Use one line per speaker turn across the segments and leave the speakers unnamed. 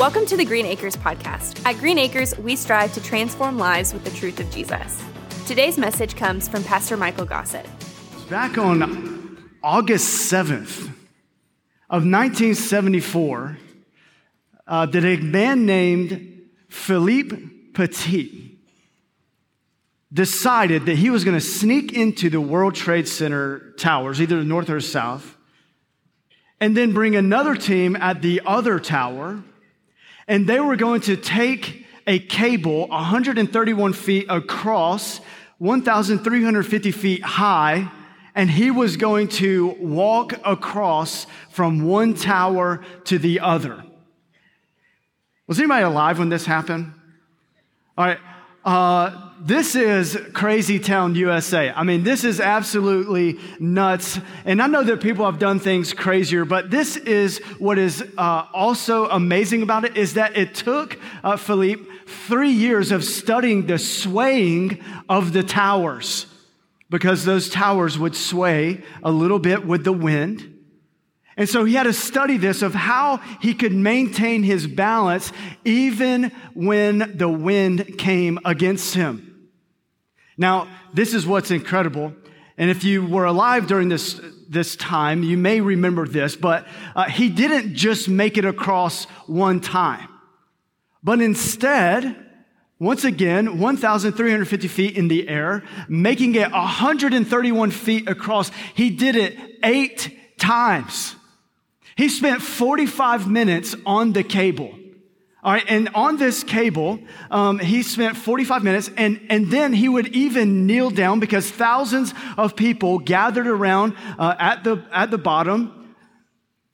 Welcome to the Green Acres podcast. At Green Acres, we strive to transform lives with the truth of Jesus. Today's message comes from Pastor Michael Gossett.
Back on August 7th of 1974, uh, that a man named Philippe Petit decided that he was going to sneak into the World Trade Center towers, either north or south, and then bring another team at the other tower, and they were going to take a cable 131 feet across, 1,350 feet high, and he was going to walk across from one tower to the other. Was anybody alive when this happened? All right. Uh, this is crazy town USA. I mean, this is absolutely nuts. And I know that people have done things crazier, but this is what is uh, also amazing about it is that it took uh, Philippe three years of studying the swaying of the towers because those towers would sway a little bit with the wind. And so he had to study this of how he could maintain his balance even when the wind came against him. Now, this is what's incredible. And if you were alive during this, this time, you may remember this, but uh, he didn't just make it across one time, but instead, once again, 1,350 feet in the air, making it 131 feet across. He did it eight times. He spent 45 minutes on the cable. All right, and on this cable, um, he spent 45 minutes, and, and then he would even kneel down because thousands of people gathered around uh, at, the, at the bottom,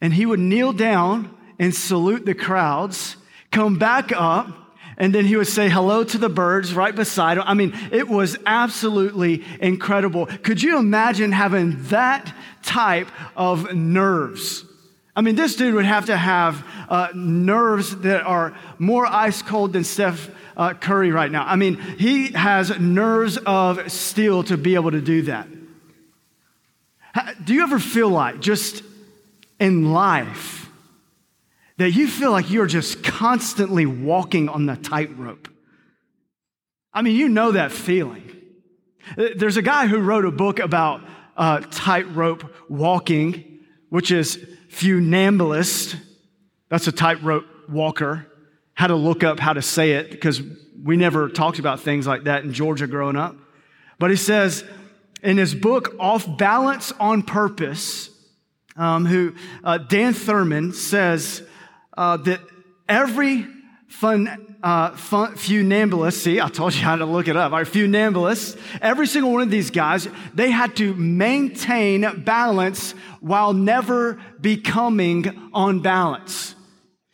and he would kneel down and salute the crowds, come back up, and then he would say hello to the birds right beside him. I mean, it was absolutely incredible. Could you imagine having that type of nerves? I mean, this dude would have to have uh, nerves that are more ice cold than Steph uh, Curry right now. I mean, he has nerves of steel to be able to do that. Do you ever feel like, just in life, that you feel like you're just constantly walking on the tightrope? I mean, you know that feeling. There's a guy who wrote a book about uh, tightrope walking, which is funambulist, that's a tightrope walker, had to look up how to say it because we never talked about things like that in Georgia growing up. But he says in his book, Off Balance on Purpose, um, who uh, Dan Thurman says uh, that every fun uh, funambulists, see, I told you how to look it up. Our funambulists, every single one of these guys, they had to maintain balance while never becoming on balance.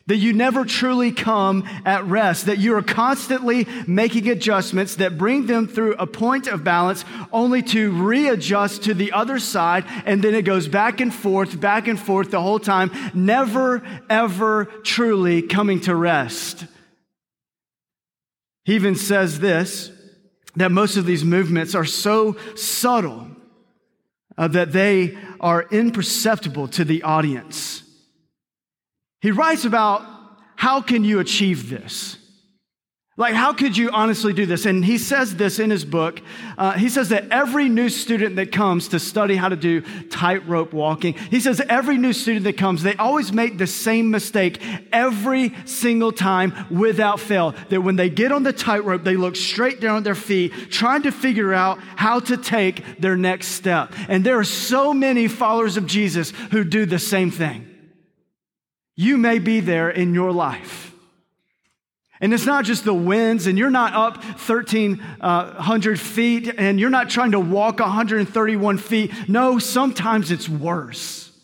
That you never truly come at rest, that you are constantly making adjustments that bring them through a point of balance only to readjust to the other side. And then it goes back and forth, back and forth the whole time, never, ever truly coming to rest. He even says this that most of these movements are so subtle uh, that they are imperceptible to the audience. He writes about how can you achieve this? Like, how could you honestly do this? And he says this in his book. Uh, he says that every new student that comes to study how to do tightrope walking, he says every new student that comes, they always make the same mistake every single time without fail. That when they get on the tightrope, they look straight down at their feet, trying to figure out how to take their next step. And there are so many followers of Jesus who do the same thing. You may be there in your life. And it's not just the winds, and you're not up 1,300 uh, feet, and you're not trying to walk 131 feet. No, sometimes it's worse.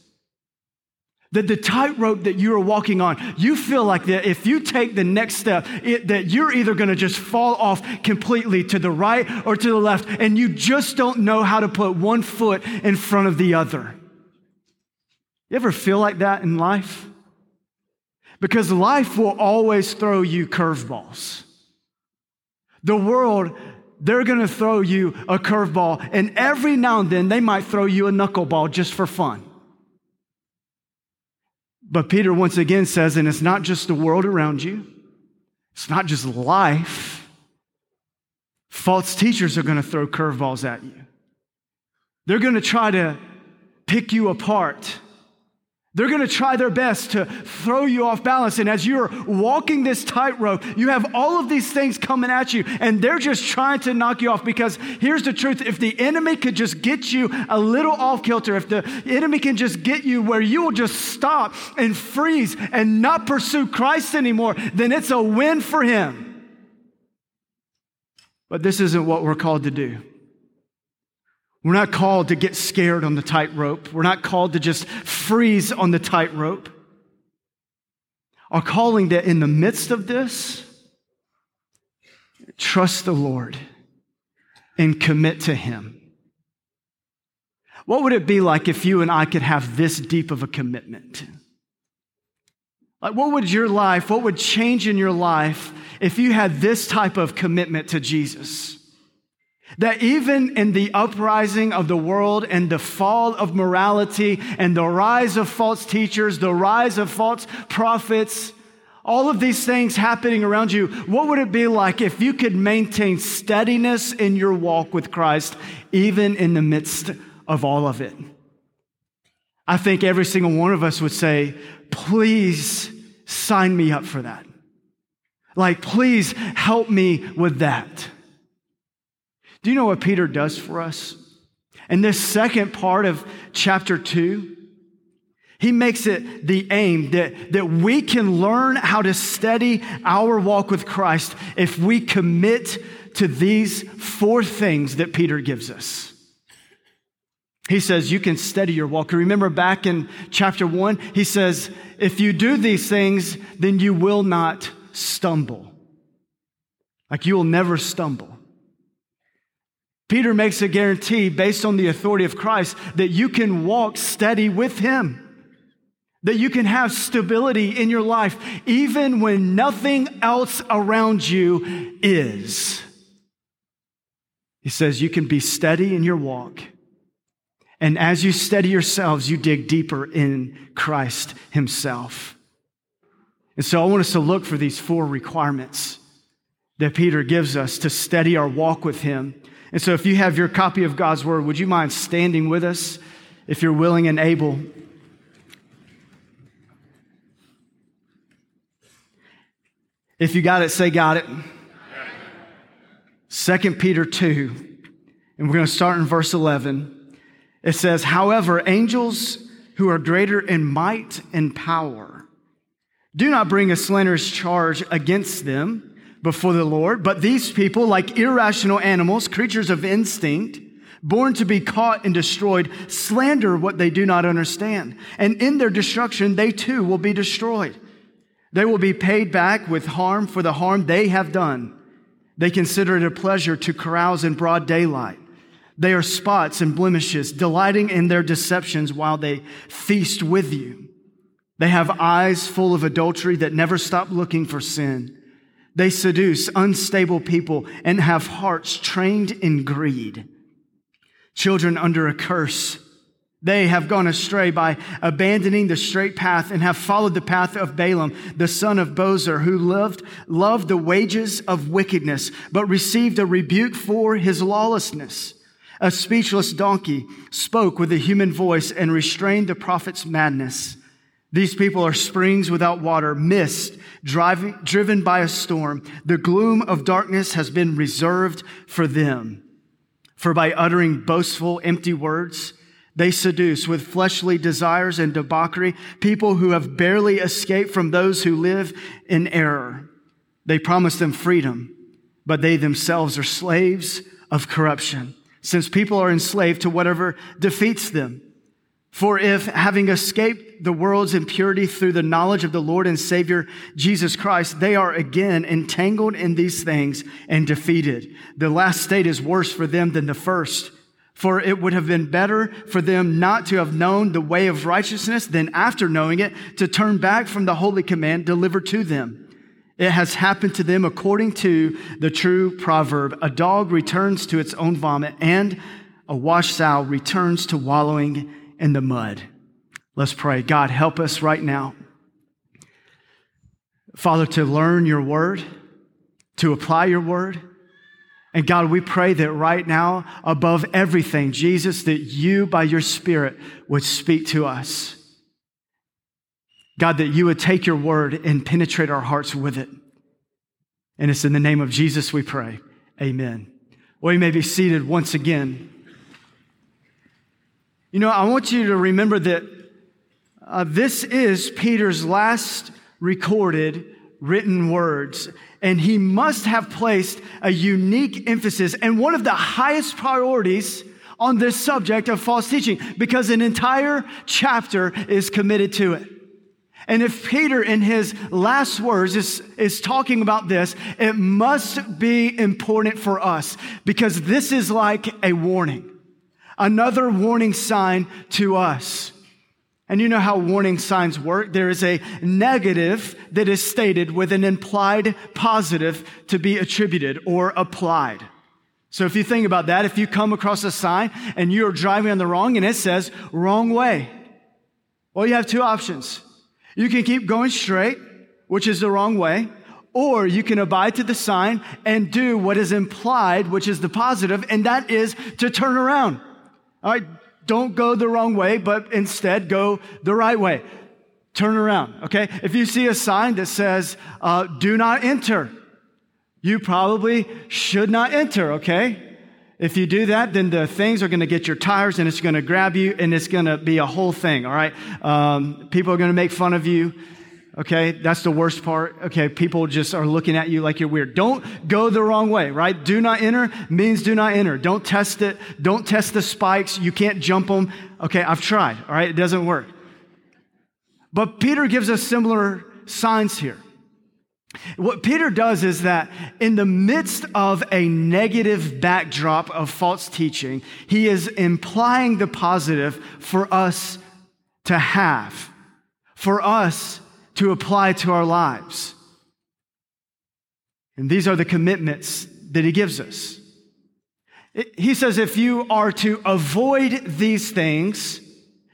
That the tightrope that you are walking on, you feel like that if you take the next step, it, that you're either going to just fall off completely to the right or to the left, and you just don't know how to put one foot in front of the other. You ever feel like that in life? Because life will always throw you curveballs. The world, they're to throw you a curveball, and every now and then they might throw you a knuckleball just for fun. But Peter once again says, and it's not just the world around you, it's not just life. False teachers are to throw curveballs at you. They're to try to pick you apart. They're going to try their best to throw you off balance. And as you're walking this tightrope, you have all of these things coming at you, and they're just trying to knock you off. Because here's the truth if the enemy could just get you a little off kilter, if the enemy can just get you where you will just stop and freeze and not pursue Christ anymore, then it's a win for him. But this isn't what we're called to do. We're not called to get scared on the tightrope. We're not called to just freeze on the tightrope. Our calling that in the midst of this, trust the Lord and commit to Him. What would it be like if you and I could have this deep of a commitment? Like, what would your life, what would change in your life if you had this type of commitment to Jesus? That even in the uprising of the world and the fall of morality and the rise of false teachers, the rise of false prophets, all of these things happening around you, what would it be like if you could maintain steadiness in your walk with Christ, even in the midst of all of it? I think every single one of us would say, please sign me up for that. Like, please help me with that. Do you know what Peter does for us? In this second part of chapter 2, he makes it the aim that, that we can learn how to steady our walk with Christ if we commit to these four things that Peter gives us. He says, You can steady your walk. Remember back in chapter one, he says, If you do these things, then you will not stumble. Like you will never stumble. Peter makes a guarantee based on the authority of Christ that you can walk steady with him. That you can have stability in your life even when nothing else around you is. He says you can be steady in your walk. And as you steady yourselves, you dig deeper in Christ Himself. And so I want us to look for these four requirements that Peter gives us to steady our walk with Him and so, if you have your copy of God's Word, would you mind standing with us if you're willing and able? If you got it, say, Got it. 2 Peter 2, and we're going to start in verse 11. It says, However, angels who are greater in might and power, do not bring a slanderous charge against them before the Lord. But these people, like irrational animals, creatures of instinct, born to be caught and destroyed, slander what they do not understand. And in their destruction, they too will be destroyed. They will be paid back with harm for the harm they have done. They consider it a pleasure to carouse in broad daylight. They are spots and blemishes, delighting in their deceptions while they feast with you. They have eyes full of adultery that never stop looking for sin. They seduce unstable people and have hearts trained in greed. Children under a curse. They have gone astray by abandoning the straight path and have followed the path of Balaam, the son of Bosor, who loved, loved the wages of wickedness, but received a rebuke for his lawlessness. A speechless donkey spoke with a human voice and restrained the prophet's madness. These people are springs without water, mist driving, driven by a storm. The gloom of darkness has been reserved for them. For by uttering boastful, empty words, they seduce with fleshly desires and debauchery people who have barely escaped from those who live in error. They promise them freedom, but they themselves are slaves of corruption, since people are enslaved to whatever defeats them. For if, having escaped the world's impurity through the knowledge of the Lord and Savior Jesus Christ, they are again entangled in these things and defeated, the last state is worse for them than the first. For it would have been better for them not to have known the way of righteousness than after knowing it to turn back from the holy command delivered to them. It has happened to them according to the true proverb a dog returns to its own vomit, and a washed sow returns to wallowing in the mud. Let's pray. God, help us right now. Father, to learn your word, to apply your word. And God, we pray that right now, above everything, Jesus, that you, by your Spirit, would speak to us. God, that you would take your word and penetrate our hearts with it. And it's in the name of Jesus we pray. Amen. Well, you may be seated once again. You know, I want you to remember that uh, this is Peter's last recorded written words, and he must have placed a unique emphasis and one of the highest priorities on this subject of false teaching because an entire chapter is committed to it. And if Peter, in his last words, is, is talking about this, it must be important for us because this is like a warning, another warning sign to us. And you know how warning signs work. There is a negative that is stated with an implied positive to be attributed or applied. So if you think about that, if you come across a sign and you're driving on the wrong and it says wrong way, well, you have two options. You can keep going straight, which is the wrong way, or you can abide to the sign and do what is implied, which is the positive, and that is to turn around. All right, don't go the wrong way, but instead go the right way. Turn around, okay? If you see a sign that says, uh, do not enter, you probably should not enter, okay? If you do that, then the things are going to get your tires and it's going to grab you and it's going to be a whole thing, all right? Um, people are going to make fun of you. Okay, that's the worst part. Okay, people just are looking at you like you're weird. Don't go the wrong way, right? Do not enter means do not enter. Don't test it. Don't test the spikes. You can't jump them. Okay, I've tried, all right? It doesn't work. But Peter gives us similar signs here. What Peter does is that in the midst of a negative backdrop of false teaching, he is implying the positive for us to have, for us to apply to our lives. And these are the commitments that he gives us. He says if you are to avoid these things,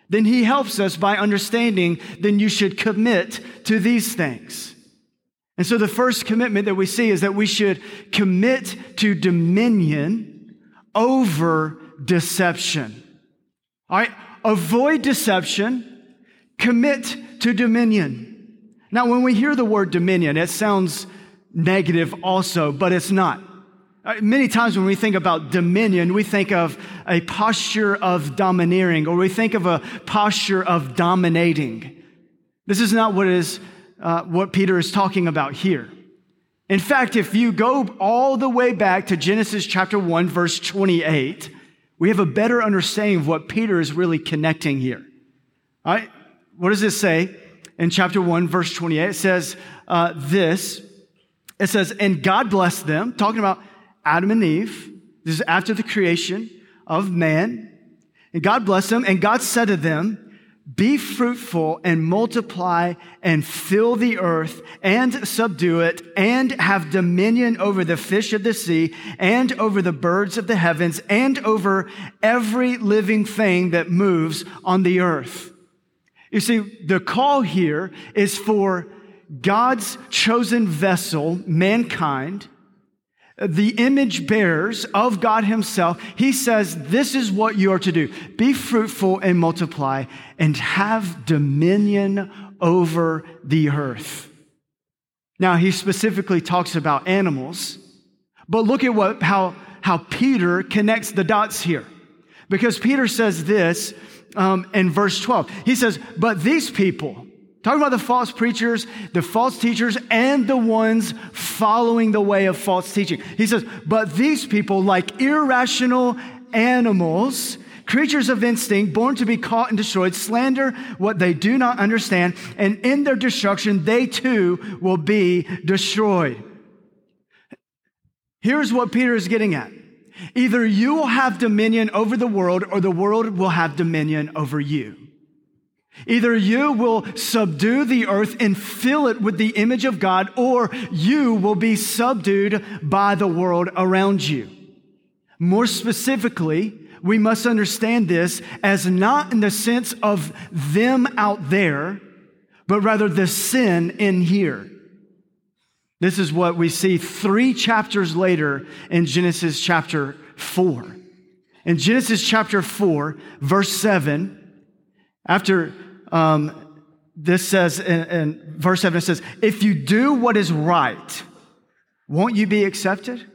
then he helps us by understanding, then you should commit to these things. And so the first commitment that we see is that we should commit to dominion over deception. All right, avoid deception, commit to dominion. Now, when we hear the word dominion, it sounds negative also, but it's not. Uh, many times when we think about dominion, we think of a posture of domineering or we think of a posture of dominating. This is not what is uh, what Peter is talking about here. In fact, if you go all the way back to Genesis chapter 1, verse 28, we have a better understanding of what Peter is really connecting here. All right? What does it say in chapter 1, verse 28? It says uh, this it says, And God blessed them, talking about Adam and Eve. This is after the creation of man. And God blessed them, and God said to them, be fruitful and multiply and fill the earth and subdue it and have dominion over the fish of the sea and over the birds of the heavens and over every living thing that moves on the earth. You see, the call here is for God's chosen vessel, mankind, the image bearers of God Himself, He says, This is what you are to do be fruitful and multiply and have dominion over the earth. Now, He specifically talks about animals, but look at what, how, how Peter connects the dots here. Because Peter says this um, in verse 12. He says, But these people, Talking about the false preachers, the false teachers, and the ones following the way of false teaching. He says, but these people, like irrational animals, creatures of instinct, born to be caught and destroyed, slander what they do not understand, and in their destruction, they too will be destroyed. Here's what Peter is getting at. Either you will have dominion over the world, or the world will have dominion over you. Either you will subdue the earth and fill it with the image of God, or you will be subdued by the world around you. More specifically, we must understand this as not in the sense of them out there, but rather the sin in here. This is what we see three chapters later in Genesis chapter 4. In Genesis chapter 4, verse 7, after um, this says, in, in verse 7, it says, If you do what is right, won't you be accepted?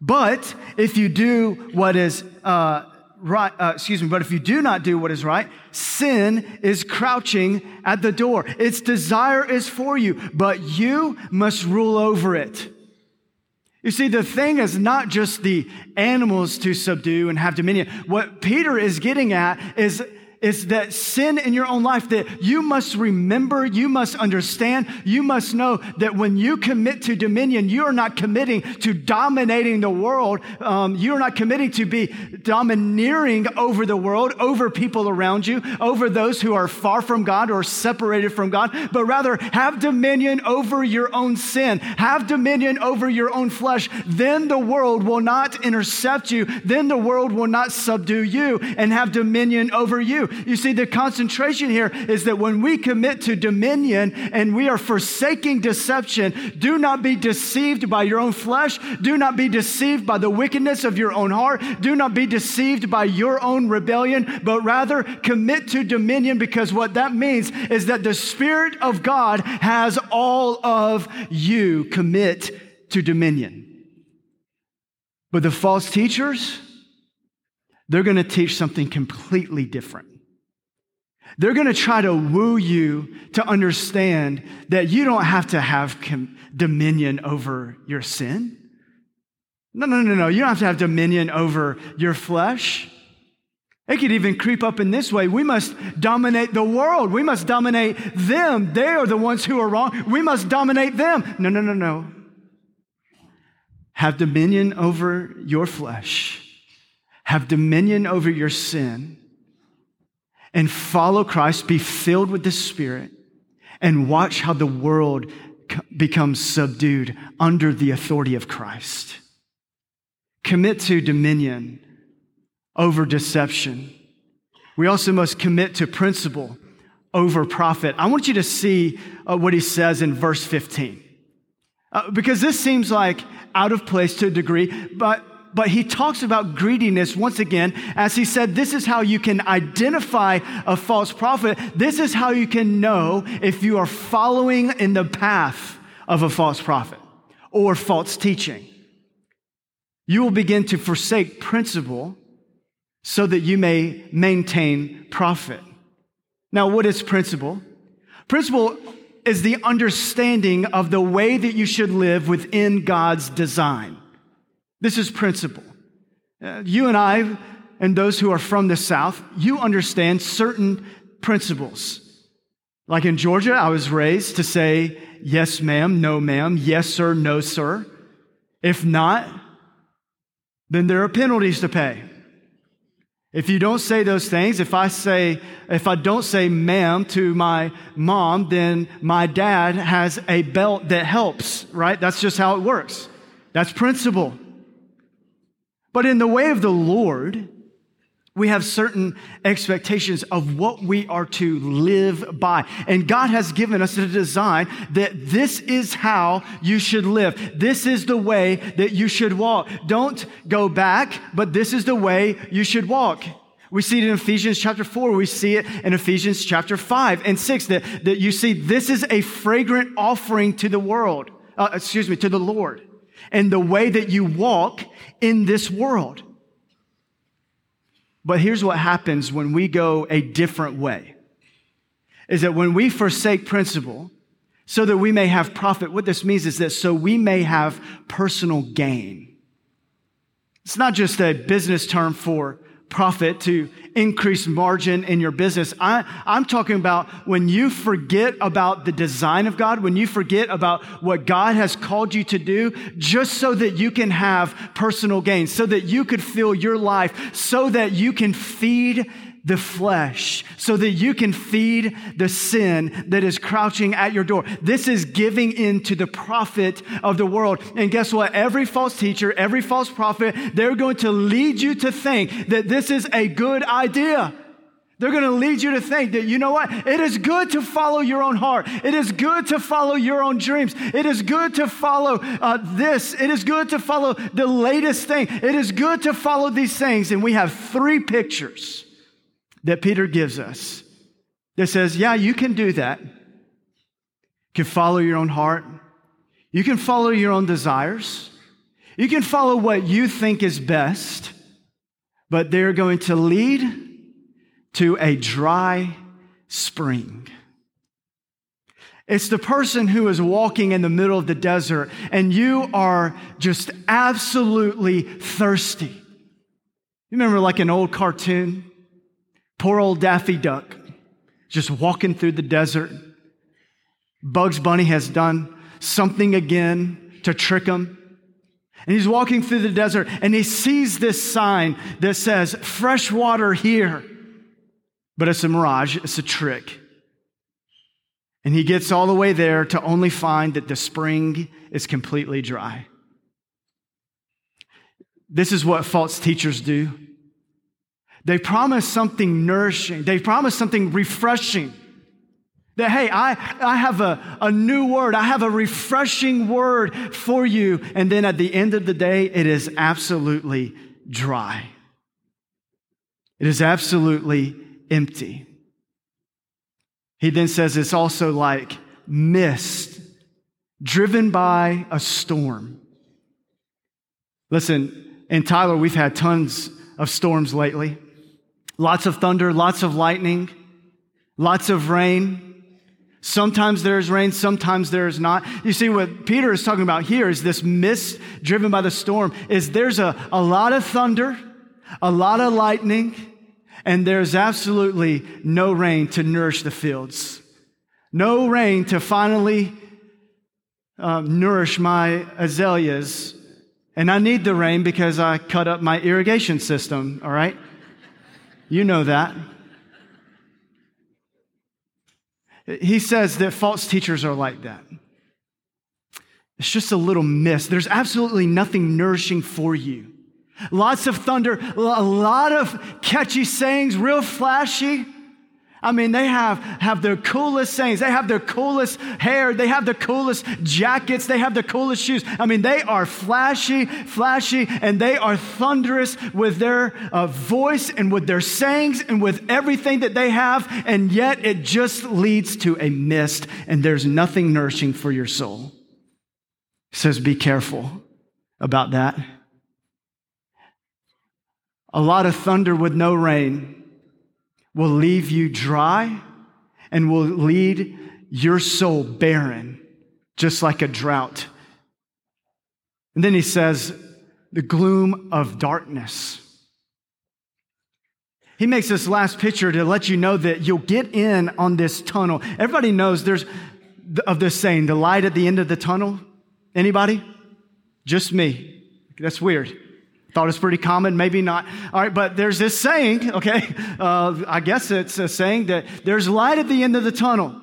But if you do what is uh, right, uh, excuse me, but if you do not do what is right, sin is crouching at the door. Its desire is for you, but you must rule over it. You see, the thing is not just the animals to subdue and have dominion. What Peter is getting at is is that sin in your own life that you must remember, you must understand, you must know that when you commit to dominion, you are not committing to dominating the world. Um, you are not committing to be domineering over the world, over people around you, over those who are far from God or separated from God, but rather have dominion over your own sin, have dominion over your own flesh. Then the world will not intercept you, then the world will not subdue you and have dominion over you. You see, the concentration here is that when we commit to dominion and we are forsaking deception, do not be deceived by your own flesh. Do not be deceived by the wickedness of your own heart. Do not be deceived by your own rebellion, but rather commit to dominion because what that means is that the Spirit of God has all of you. Commit to dominion. But the false teachers, they're going to teach something completely different. They're going to try to woo you to understand that you don't have to have com- dominion over your sin. No, no, no, no. You don't have to have dominion over your flesh. It could even creep up in this way. We must dominate the world. We must dominate them. They are the ones who are wrong. We must dominate them. No, no, no, no. Have dominion over your flesh. Have dominion over your sin and follow Christ, be filled with the Spirit, and watch how the world becomes subdued under the authority of Christ. Commit to dominion over deception. We also must commit to principle over profit. I want you to see uh, what he says in verse 15. Uh, because this seems like out of place to a degree, but but he talks about greediness once again, as he said, this is how you can identify a false prophet. This is how you can know if you are following in the path of a false prophet or false teaching. You will begin to forsake principle so that you may maintain profit. Now, what is principle? Principle is the understanding of the way that you should live within God's design. This is principle. Uh, you and I, and those who are from the South, you understand certain principles. Like in Georgia, I was raised to say, yes, ma'am, no, ma'am, yes, sir, no, sir. If not, then there are penalties to pay. If you don't say those things, if I say, if I don't say ma'am to my mom, then my dad has a belt that helps, right? That's just how it works. That's principle. But in the way of the Lord, we have certain expectations of what we are to live by. And God has given us a design that this is how you should live. This is the way that you should walk. Don't go back, but this is the way you should walk. We see it in Ephesians chapter 4. We see it in Ephesians chapter 5 and 6 that, that you see this is a fragrant offering to the world, uh, excuse me, to the Lord and the way that you walk in this world. But here's what happens when we go a different way is that when we forsake principle so that we may have profit, what this means is that so we may have personal gain. It's not just a business term for profit, to increase margin in your business. I, am talking about when you forget about the design of God, when you forget about what God has called you to do, just so that you can have personal gain, so that you could fill your life, so that you can feed the flesh so that you can feed the sin that is crouching at your door. This is giving in to the profit of the world. And guess what? Every false teacher, every false prophet, they're going to lead you to think that this is a good idea. They're going to lead you to think that, you know what? It is good to follow your own heart. It is good to follow your own dreams. It is good to follow uh, this. It is good to follow the latest thing. It is good to follow these things. And we have three pictures that Peter gives us that says, yeah, you can do that. You can follow your own heart. You can follow your own desires. You can follow what you think is best, but they're going to lead to a dry spring. It's the person who is walking in the middle of the desert and you are just absolutely thirsty. You remember like an old cartoon? Poor old Daffy Duck just walking through the desert. Bugs Bunny has done something again to trick him. And he's walking through the desert and he sees this sign that says, fresh water here. But it's a mirage, it's a trick. And he gets all the way there to only find that the spring is completely dry. This is what false teachers do. They promise something nourishing, they promise something refreshing. That, hey, I, I have a, a new word, I have a refreshing word for you. And then at the end of the day, it is absolutely dry. It is absolutely empty. He then says it's also like mist driven by a storm. Listen, and Tyler, we've had tons of storms lately. Lots of thunder, lots of lightning, lots of rain. Sometimes there's rain, sometimes there's not. You see, what Peter is talking about here is this mist driven by the storm, is there's a, a lot of thunder, a lot of lightning, and there's absolutely no rain to nourish the fields. No rain to finally um, nourish my azaleas. And I need the rain because I cut up my irrigation system, all right? You know that. He says that false teachers are like that. It's just a little mist. There's absolutely nothing nourishing for you. Lots of thunder, a lot of catchy sayings, real flashy. I mean, they have, have their coolest sayings. They have their coolest hair. They have the coolest jackets. They have the coolest shoes. I mean, they are flashy, flashy, and they are thunderous with their uh, voice and with their sayings and with everything that they have. And yet it just leads to a mist, and there's nothing nourishing for your soul. It says, be careful about that. A lot of thunder with no rain will leave you dry and will lead your soul barren, just like a drought. And then he says, the gloom of darkness. He makes this last picture to let you know that you'll get in on this tunnel. Everybody knows there's of this saying, the light at the end of the tunnel. Anybody? Just me. That's weird. Thought it's pretty common, maybe not. All right, but there's this saying, okay? Uh, I guess it's a saying that there's light at the end of the tunnel.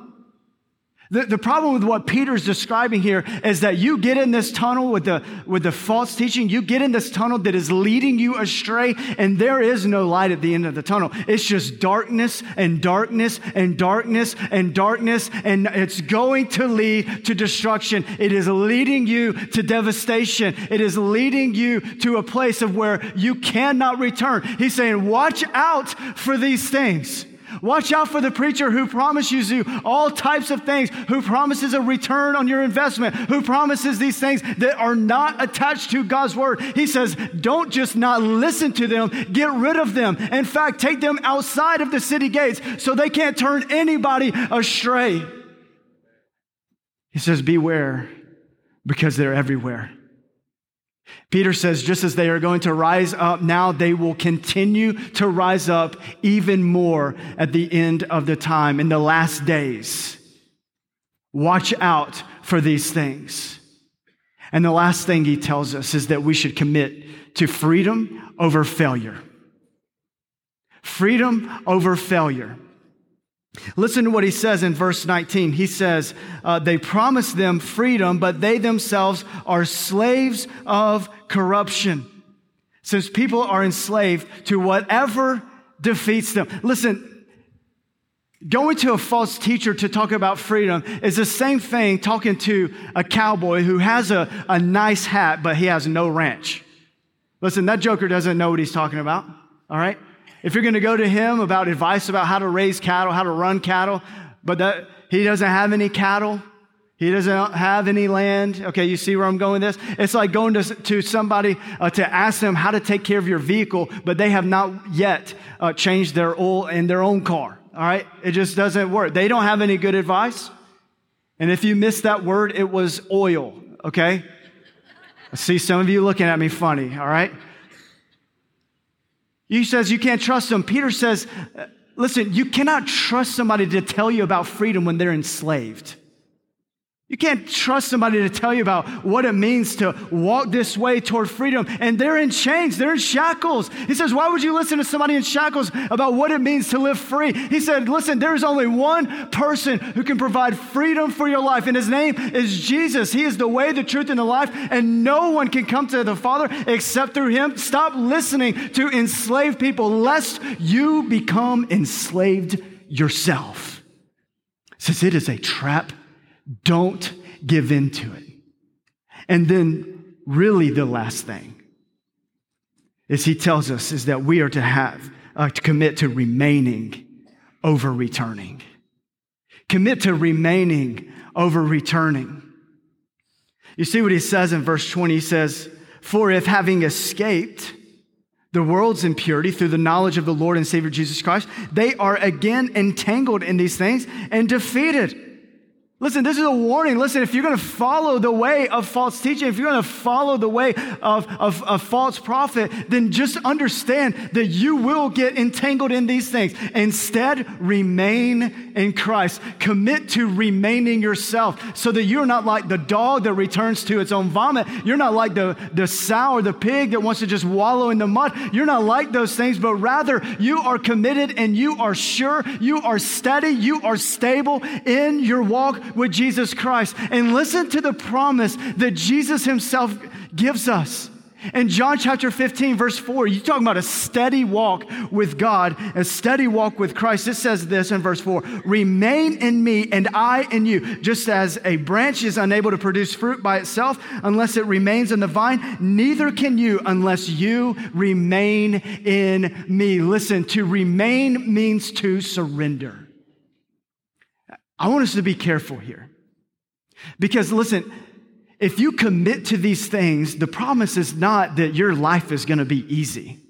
The, the problem with what Peter's describing here is that you get in this tunnel with the, with the false teaching. You get in this tunnel that is leading you astray, and there is no light at the end of the tunnel. It's just darkness and darkness and darkness and darkness, and it's going to lead to destruction. It is leading you to devastation. It is leading you to a place of where you cannot return. He's saying, watch out for these things. Watch out for the preacher who promises you all types of things, who promises a return on your investment, who promises these things that are not attached to God's word. He says, don't just not listen to them, get rid of them. In fact, take them outside of the city gates so they can't turn anybody astray. He says, beware because they're everywhere. Peter says, just as they are going to rise up now, they will continue to rise up even more at the end of the time, in the last days. Watch out for these things. And the last thing he tells us is that we should commit to freedom over failure. Freedom over failure. Listen to what he says in verse 19. He says, uh, They promise them freedom, but they themselves are slaves of corruption. Since people are enslaved to whatever defeats them. Listen, Going to a false teacher to talk about freedom is the same thing talking to a cowboy who has a, a nice hat, but he has no ranch. Listen, that joker doesn't know what he's talking about, all right? If you're going to go to him about advice about how to raise cattle, how to run cattle, but that he doesn't have any cattle, he doesn't have any land. Okay, you see where I'm going with this? It's like going to, to somebody uh, to ask them how to take care of your vehicle, but they have not yet uh, changed their oil in their own car. All right? It just doesn't work. They don't have any good advice. And if you missed that word, it was oil. Okay? I see some of you looking at me funny. All right? He says you can't trust them. Peter says, listen, you cannot trust somebody to tell you about freedom when they're enslaved. You can't trust somebody to tell you about what it means to walk this way toward freedom. And they're in chains, they're in shackles. He says, Why would you listen to somebody in shackles about what it means to live free? He said, Listen, there's only one person who can provide freedom for your life, and his name is Jesus. He is the way, the truth, and the life, and no one can come to the Father except through him. Stop listening to enslaved people, lest you become enslaved yourself. Says it is a trap don't give in to it. And then, really, the last thing is he tells us is that we are to have, uh, to commit to remaining over returning. Commit to remaining over returning. You see what he says in verse 20? He says, For if having escaped the world's impurity through the knowledge of the Lord and Savior Jesus Christ, they are again entangled in these things and defeated. Listen, this is a warning. Listen, if you're going to follow the way of false teaching, if you're going to follow the way of, of, of, false prophet, then just understand that you will get entangled in these things. Instead, remain in Christ. Commit to remaining yourself so that you're not like the dog that returns to its own vomit. You're not like the, the sow or the pig that wants to just wallow in the mud. You're not like those things, but rather you are committed and you are sure, you are steady, you are stable in your walk with Jesus Christ and listen to the promise that Jesus himself gives us. In John chapter 15, verse 4, you talking about a steady walk with God, a steady walk with Christ. It says this in verse 4 Remain in me, and I in you. Just as a branch is unable to produce fruit by itself unless it remains in the vine, neither can you unless you remain in me. Listen, to remain means to surrender. I want us to be careful here. Because listen, if you commit to these things, the promise is not that your life is going to be easy.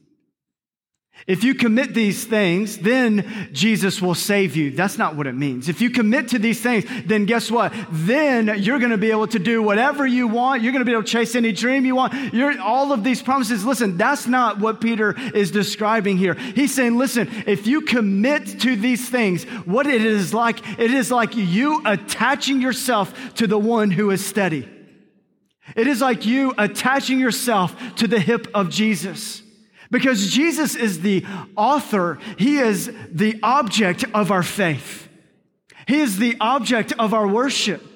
If you commit these things, then Jesus will save you. That's not what it means. If you commit to these things, then guess what? Then you're going to be able to do whatever you want. You're going to be able to chase any dream you want. You're, all of these promises. Listen, that's not what Peter is describing here. He's saying, listen, if you commit to these things, what it is like, it is like you attaching yourself to the one who is steady. It is like you attaching yourself to the hip of Jesus. Because Jesus is the author, He is the object of our faith, He is the object of our worship.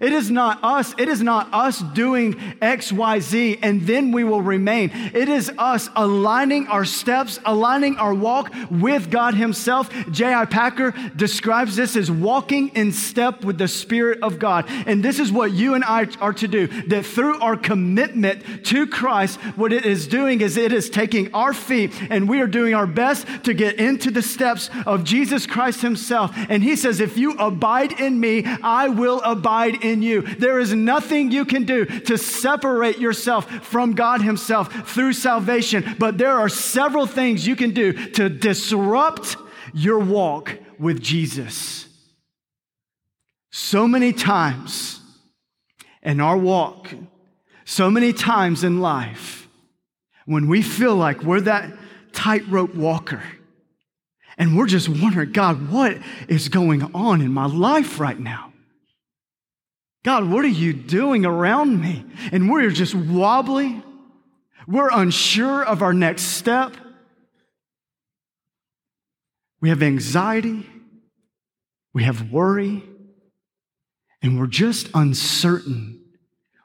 It is not us. It is not us doing X, Y, Z, and then we will remain. It is us aligning our steps, aligning our walk with God Himself. J.I. Packer describes this as walking in step with the Spirit of God. And this is what you and I are to do. That through our commitment to Christ, what it is doing is it is taking our feet and we are doing our best to get into the steps of Jesus Christ Himself. And He says, If you abide in me, I will abide in in you. There is nothing you can do to separate yourself from God Himself through salvation, but there are several things you can do to disrupt your walk with Jesus. So many times in our walk, so many times in life, when we feel like we're that tightrope walker, and we're just wondering, God, what is going on in my life right now? God, what are you doing around me? And we're just wobbly. We're unsure of our next step. We have anxiety. We have worry. And we're just uncertain.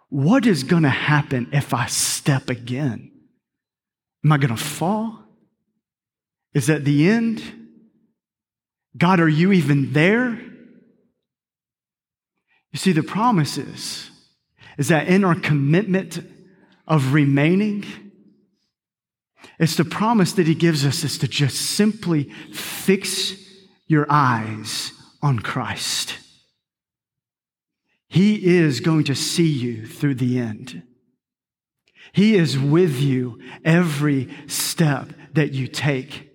What is going to happen if I step again? Am I going to fall? Is that the end? God, are you even there? You see, the promise is, is that in our commitment of remaining, it's the promise that he gives us is to just simply fix your eyes on Christ. He is going to see you through the end. He is with you every step that you take.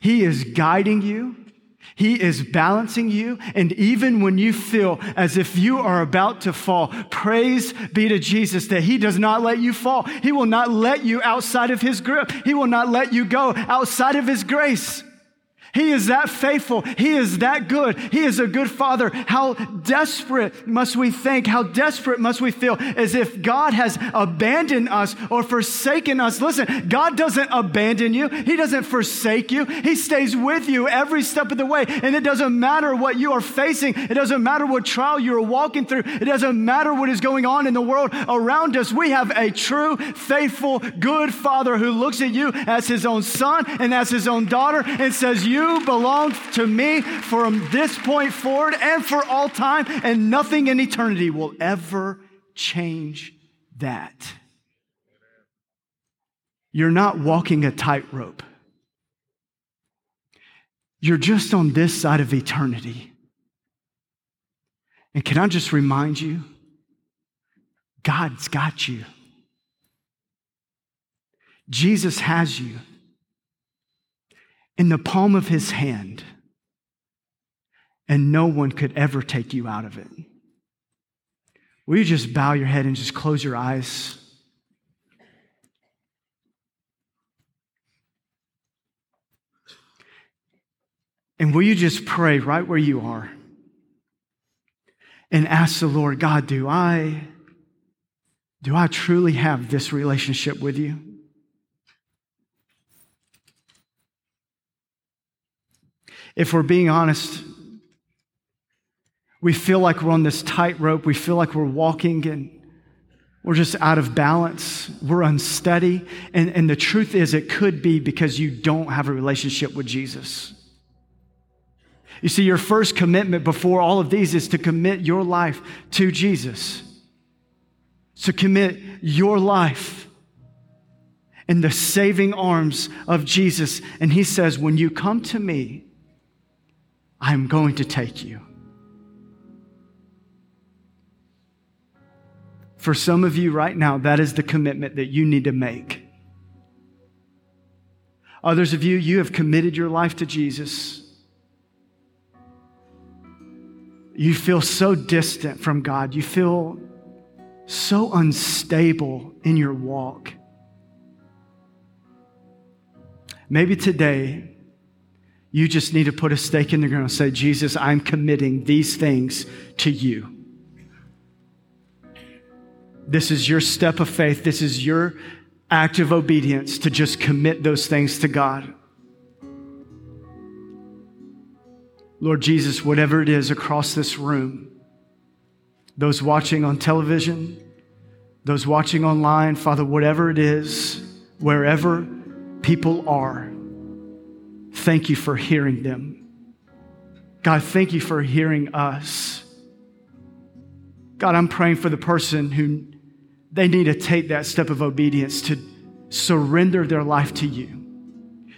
He is guiding you. He is balancing you. And even when you feel as if you are about to fall, praise be to Jesus that He does not let you fall. He will not let you outside of His grip. He will not let you go outside of His grace. He is that faithful. He is that good. He is a good father. How desperate must we think? How desperate must we feel as if God has abandoned us or forsaken us? Listen, God doesn't abandon you. He doesn't forsake you. He stays with you every step of the way. And it doesn't matter what you are facing. It doesn't matter what trial you're walking through. It doesn't matter what is going on in the world around us. We have a true, faithful, good father who looks at you as his own son and as his own daughter and says, you you belong to me from this point forward and for all time, and nothing in eternity will ever change that. You're not walking a tightrope. You're just on this side of eternity. And can I just remind you? God's got you. Jesus has you in the palm of his hand, and no one could ever take you out of it. Will you just bow your head and just close your eyes? And will you just pray right where you are and ask the Lord, God, do I do I truly have this relationship with you? If we're being honest, we feel like we're on this tightrope. We feel like we're walking and we're just out of balance. We're unsteady. And, and the truth is, it could be because you don't have a relationship with Jesus. You see, your first commitment before all of these is to commit your life to Jesus. To commit your life in the saving arms of Jesus. And he says, When you come to me, I'm going to take you. For some of you right now, that is the commitment that you need to make. Others of you, you have committed your life to Jesus. You feel so distant from God. You feel so unstable in your walk. Maybe today you just need to put a stake in the ground and say, Jesus, I'm committing these things to you. This is your step of faith. This is your act of obedience to just commit those things to God. Lord Jesus, whatever it is across this room, those watching on television, those watching online, Father, whatever it is, wherever people are, Thank you for hearing them. God, thank you for hearing us. God, I'm praying for the person who they need to take that step of obedience to surrender their life to you,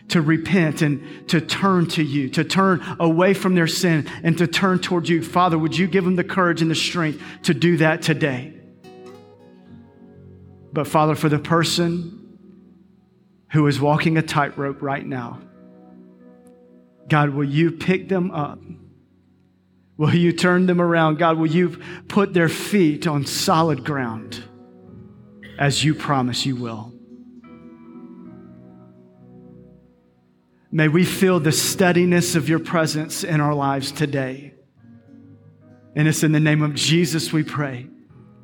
to repent and to turn to you, to turn away from their sin and to turn towards you. Father, would you give them the courage and the strength to do that today? But Father, for the person who is walking a tightrope right now, God, will you pick them up? Will you turn them around? God, will you put their feet on solid ground as you promise you will? May we feel the steadiness of your presence in our lives today. And it's in the name of Jesus we pray.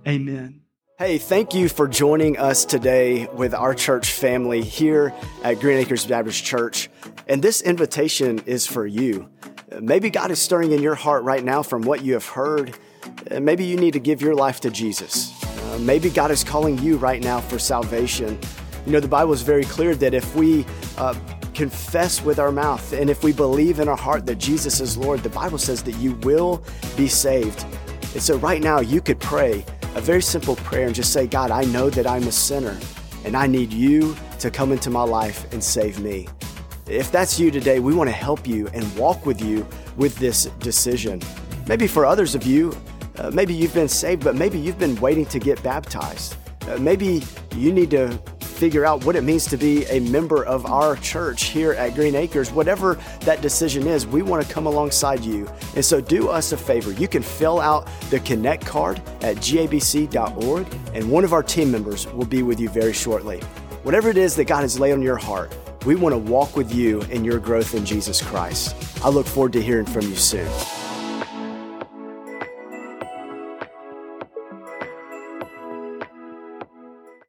Amen.
Hey, thank you for joining us today with our church family here at Green Acres Baptist Church. And this invitation is for you. Maybe God is stirring in your heart right now from what you have heard. Maybe you need to give your life to Jesus. Uh, maybe God is calling you right now for salvation. You know, the Bible is very clear that if we uh,
confess with our mouth and if we believe in our heart that Jesus is Lord, the Bible says that you will be saved. And so right now you could pray a very simple prayer and just say, God, I know that I'm a sinner and I need you to come into my life and save me. If that's you today, we want to help you and walk with you with this decision. Maybe for others of you, uh, maybe you've been saved, but maybe you've been waiting to get baptized. Uh, maybe you need to figure out what it means to be a member of our church here at Green Acres. Whatever that decision is, we want to come alongside you. And so do us a favor. You can fill out the Connect card at gabc.org, and one of our team members will be with you very shortly. Whatever it is that God has laid on your heart, we want to walk with you in your growth in Jesus Christ. I look forward to hearing from you soon.